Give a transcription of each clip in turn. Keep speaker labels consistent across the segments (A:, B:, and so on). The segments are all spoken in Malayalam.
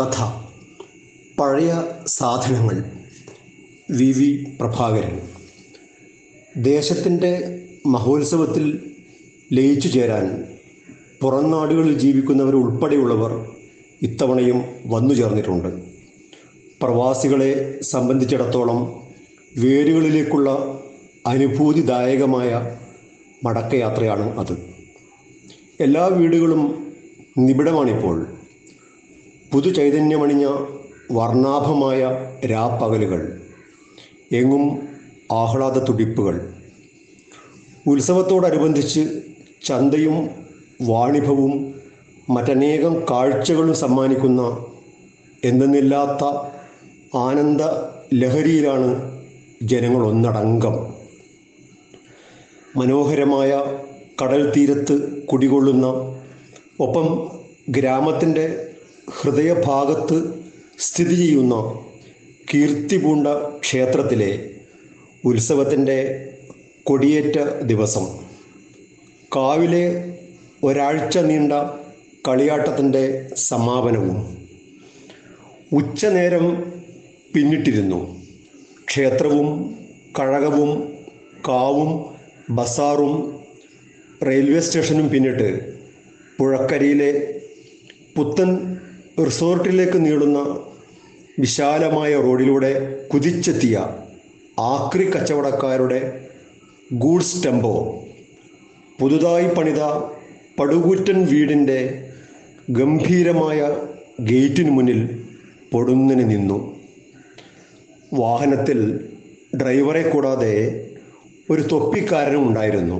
A: കഥ പഴയ സാധനങ്ങൾ വി. വി. പ്രഭാകരൻ. ദേശത്തിന്റെ മഹോത്സവത്തിൽ ലയിച്ചു ചേരാൻ പുറം നാടുകളിൽ ജീവിക്കുന്നവർ ഉൾപ്പെടെയുള്ളവർ ഇത്തവണയും വന്നു ചേർന്നിട്ടുണ്ട്. പ്രവാസികളെ സംബന്ധിച്ചിടത്തോളം വേരുകളിലേക്കുള്ള അനുഭൂതിദായകമായ മടക്കയാത്രയാണ് അത്. എല്ലാ വീടുകളും നിബിഡമാണിപ്പോൾ. പുതുചൈതന്യമണിഞ്ഞ വർണാഭമായ രാപ്പകലുകൾ എങ്ങും ആഹ്ലാദ തുടിപ്പുകൾ. ഉത്സവത്തോടനുബന്ധിച്ച് ചന്തയും വാണിഭവും മറ്റനേകം കാഴ്ചകളും സമ്മാനിക്കുന്ന എന്തെന്നില്ലാത്ത ആനന്ദ ലഹരിയിലാണ് ജനങ്ങൾ ഒന്നടങ്കം മനോഹരമായ കടൽ തീരത്ത് കുടികൊള്ളുന്ന ഒപ്പം ഗ്രാമത്തിന്റെ ഹൃദയഭാഗത്ത് സ്ഥിതി ചെയ്യുന്ന കീർത്തിപൂണ്ട ക്ഷേത്രത്തിലെ ഉത്സവത്തിന്റെ കൊടിയേറ്റ ദിവസം. കാവിലെ ഒരാഴ്ച നീണ്ട കളിയാട്ടത്തിന്റെ സമാപനവും ഉച്ചനേരം പിന്നിട്ടിരുന്നു. ക്ഷേത്രവും കഴകവും കാവും ബസാറും റെയിൽവേ സ്റ്റേഷനും പിന്നിട്ട് പുഴക്കരയിലെ പുത്തൻ റിസോർട്ടിലേക്ക് നീളുന്ന വിശാലമായ റോഡിലൂടെ കുതിച്ചെത്തിയ ആക്രി കച്ചവടക്കാരുടെ ഗൂഡ്സ് ടെമ്പോ പുതുതായി പണിത പടുകൂറ്റൻ വീടിന്റെ ഗംഭീരമായ ഗേറ്റിന് മുന്നിൽ പൊടുന്നിന് നിന്നു. വാഹനത്തിൽ ഡ്രൈവറെ കൂടാതെ ഒരു തൊപ്പിക്കാരനും ഉണ്ടായിരുന്നു.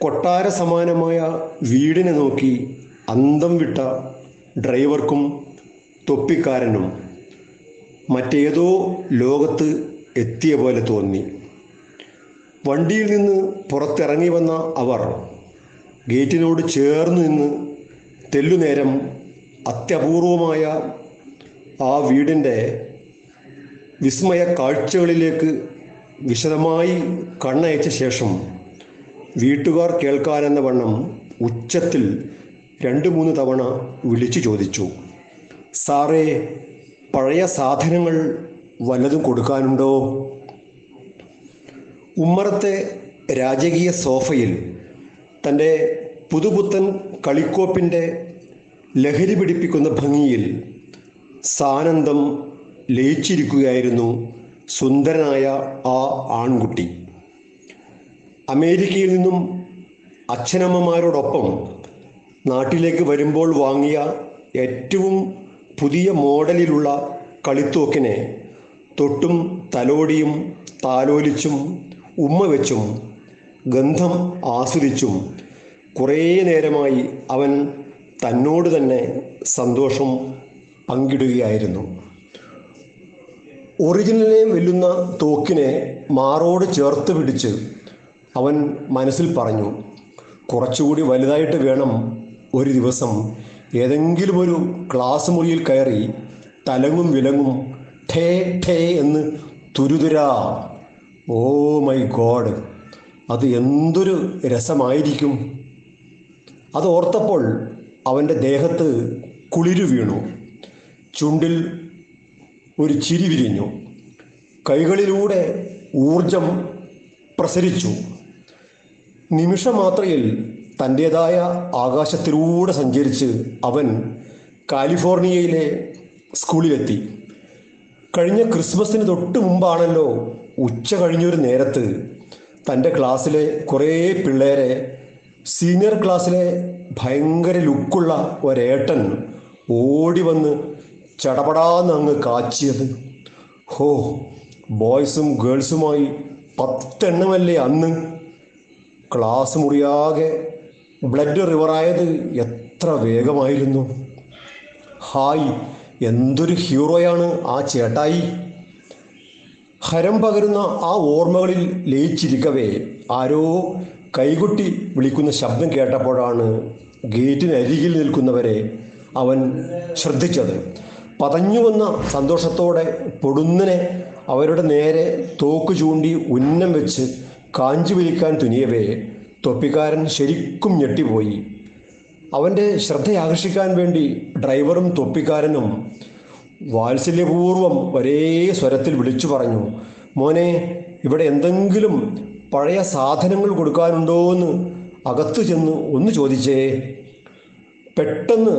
A: കൊട്ടാര സമാനമായ വീടിനെ നോക്കി അന്തം വിട്ട ഡ്രൈവർക്കും തൊപ്പിക്കാരനും മറ്റേതോ ലോകത്ത് എത്തിയ പോലെ തോന്നി. വണ്ടിയിൽ നിന്ന് പുറത്തിറങ്ങി വന്ന അവർ ഗേറ്റിനോട് ചേർന്ന് നിന്ന് തെല്ലുനേരം അത്യപൂർവമായ ആ വീടിന്റെ വിസ്മയ കാഴ്ചകളിലേക്ക് വിശദമായി കണ്ണയച്ച ശേഷം വീട്ടുകാർ കേൾക്കാനെന്ന വണ്ണം ഉച്ചത്തിൽ രണ്ട് മൂന്ന് തവണ വിളിച്ചു ചോദിച്ചു. സാറേ പഴയ സാധനങ്ങൾ വല്ലതും കൊടുക്കാനുണ്ടോ? ഉമ്മറത്തെ രാജകീയ സോഫയിൽ തന്റെ പുതുപുത്തൻ കളിക്കോപ്പിന്റെ ലഹരി പിടിപ്പിക്കുന്ന ഭംഗിയിൽ സാനന്ദം ലയിച്ചിരിക്കുകയായിരുന്നു സുന്ദരനായ ആ ആൺകുട്ടി. അമേരിക്കയിൽ നിന്നും അച്ഛനമ്മമാരോടൊപ്പം നാട്ടിലേക്ക് വരുമ്പോൾ വാങ്ങിയ ഏറ്റവും പുതിയ മോഡലിലുള്ള കളിത്തോക്കിനെ തൊട്ടും തലോടിയും താലോലിച്ചും ഉമ്മ വെച്ചും ഗന്ധം ആസ്വദിച്ചും കുറേ നേരമായി അവൻ തന്നോട് തന്നെ സന്തോഷം പങ്കിടുകയായിരുന്നു. ഒറിജിനലിനെ വെല്ലുന്ന തോക്കിനെ മാറോട് ചേർത്ത് പിടിച്ച് അവൻ മനസ്സിൽ പറഞ്ഞു കുറച്ചുകൂടി വലുതായിട്ട് വേണം ഒരു ദിവസം ഏതെങ്കിലും ഒരു ക്ലാസ് മുറിയിൽ കയറി തലങ്ങും വിലങ്ങും ഠേ ഠേ എന്ന് തുരുതുരാ. ഓ മൈ ഗോഡ് അത് എന്തൊരു രസമായിരിക്കും. അത് ഓർത്തപ്പോൾ അവന്റെ ദേഹത്ത് കുളിരു വീണു. ചുണ്ടിൽ ഒരു ചിരി വിരിഞ്ഞു. കൈകളിലൂടെ ഊർജം പ്രസരിച്ചു. നിമിഷമാത്രയിൽ തന്റേതായ ആകാശത്തിലൂടെ സഞ്ചരിച്ച് അവൻ കാലിഫോർണിയയിലെ സ്കൂളിലെത്തി. കഴിഞ്ഞ ക്രിസ്മസിന് തൊട്ട് മുമ്പാണല്ലോ ഉച്ച കഴിഞ്ഞൊരു നേരത്ത് തന്റെ ക്ലാസ്സിലെ കുറേ പിള്ളേരെ സീനിയർ ക്ലാസ്സിലെ ഭയങ്കര ലുക്കുള്ള ഒരേട്ടൻ ഓടി വന്ന് ചടപടാന്ന് അങ്ങ് കാച്ചിയത്. ഹോ ബോയ്സും ഗേൾസുമായി പത്തെണ്ണമല്ലേ അന്ന്? ക്ലാസ് മുറിയാകെ ബ്ലഡ് റിവറായത് എത്ര വേഗമായിരുന്നു. ഹായ് എന്തൊരു ഹീറോയാണ് ആ ചേട്ടായി. ഹരം പകരുന്ന ആ ഓർമ്മകളിൽ ലയിച്ചിരിക്കവേ. ആരോ കൈകൊട്ടി വിളിക്കുന്ന ശബ്ദം കേട്ടപ്പോഴാണ് ഗേറ്റിനരികിൽ നിൽക്കുന്നവരെ അവൻ ശ്രദ്ധിച്ചത്. പതഞ്ഞു വന്ന സന്തോഷത്തോടെ പൊടുന്നനെ അവരുടെ നേരെ തോക്ക് ചൂണ്ടി ഉന്നം വെച്ച് കാഞ്ചു വിളിക്കാൻ തുനിയവേ. തൊപ്പിക്കാരൻ ശരിക്കും ഞെട്ടിപ്പോയി. അവന്റെ ശ്രദ്ധയാകർഷിക്കാൻ വേണ്ടി ഡ്രൈവറും തൊപ്പിക്കാരനും വാത്സല്യപൂർവം ഒരേ സ്വരത്തിൽ വിളിച്ചു പറഞ്ഞു മോനെ ഇവിടെ എന്തെങ്കിലും പഴയ സാധനങ്ങൾ കൊടുക്കാനുണ്ടോ എന്ന് അകത്തു ചെന്ന് ഒന്ന് ചോദിച്ചേ. പെട്ടെന്ന്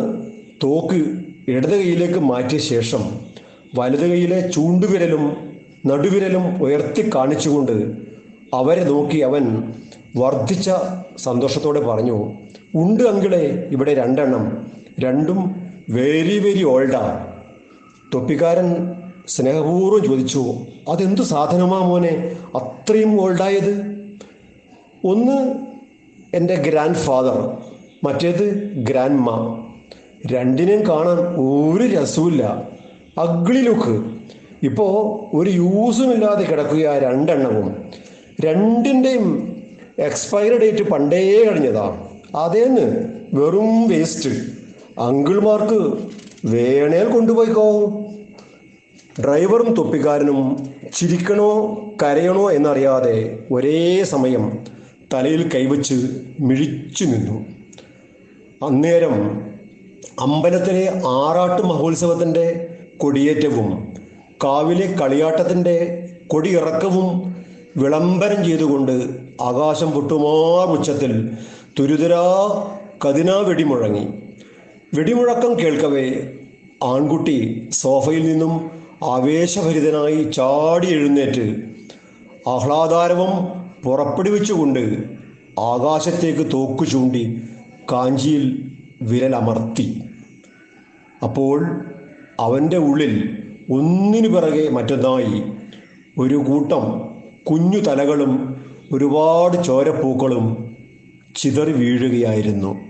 A: തോക്ക് ഇടത് കൈയിലേക്ക് മാറ്റിയ ശേഷം വലത് കൈയിലെ ചൂണ്ടുവിരലും നടുവിരലും ഉയർത്തി കാണിച്ചുകൊണ്ട് അവരെ നോക്കി അവൻ വർദ്ധിച്ച സന്തോഷത്തോടെ പറഞ്ഞു ഉണ്ട് അങ്കിളെ ഇവിടെ രണ്ടെണ്ണം. രണ്ടും വെരി വെരി ഓൾഡാണ് തൊപ്പിക്കാരൻ സ്നേഹപൂർവം ചോദിച്ചു അതെന്തു സാധനമാ മോനെ? അത്രയും ഓൾഡായത് ഒന്ന് എന്റെ ഗ്രാൻഡ് ഫാദർ മറ്റേത് ഗ്രാൻഡ് മാ രണ്ടിനെയും കാണാൻ ഒരു രസവുമില്ല. അഗ്ളി ലുക്ക് ഇപ്പോൾ ഒരു യൂസുമില്ലാതെ കിടക്കുക രണ്ടെണ്ണവും. രണ്ടിന്റെയും എക്സ്പയറി ഡേറ്റ് പണ്ടേ കഴിഞ്ഞതാണ് അതേന്ന് വെറും വേസ്റ്റ് അങ്കിൾമാർക്ക് വേണേൽ കൊണ്ടുപോയിക്കോ. ഡ്രൈവറും തൊപ്പിക്കാരനും ചിരിക്കണോ കരയണോ എന്നറിയാതെ ഒരേ സമയം തലയിൽ കൈവച്ച് മിഴിച്ചു നിന്നു. അന്നേരം അമ്പലത്തിലെ ആറാട്ട് മഹോത്സവത്തിന്റെ കൊടിയേറ്റവും കാവിലെ കളിയാട്ടത്തിന്റെ കൊടിയിറക്കവും വിളംബരം ചെയ്തുകൊണ്ട് ആകാശം പൊട്ടുമാർ ഉച്ചത്തിൽ തുരുതുരാ കതിനാ വെടിമുഴങ്ങി. വെടിമുഴക്കം കേൾക്കവേ ആൺകുട്ടി സോഫയിൽ നിന്നും ആവേശഭരിതനായി ചാടി എഴുന്നേറ്റ് ആഹ്ലാദാരവം പുറപ്പെടുവിച്ചുകൊണ്ട് ആകാശത്തേക്ക് തോക്കു ചൂണ്ടി കാഞ്ചിയിൽ വിരലമർത്തി. അപ്പോൾ അവന്റെ ഉള്ളിൽ ഒന്നിനു പിറകെ മറ്റൊന്നായി ഒരു കൂട്ടം കുഞ്ഞു തലകളും ഒരുപാട് ചോരപ്പൂക്കളും ചിതറി വീഴുകയായിരുന്നു.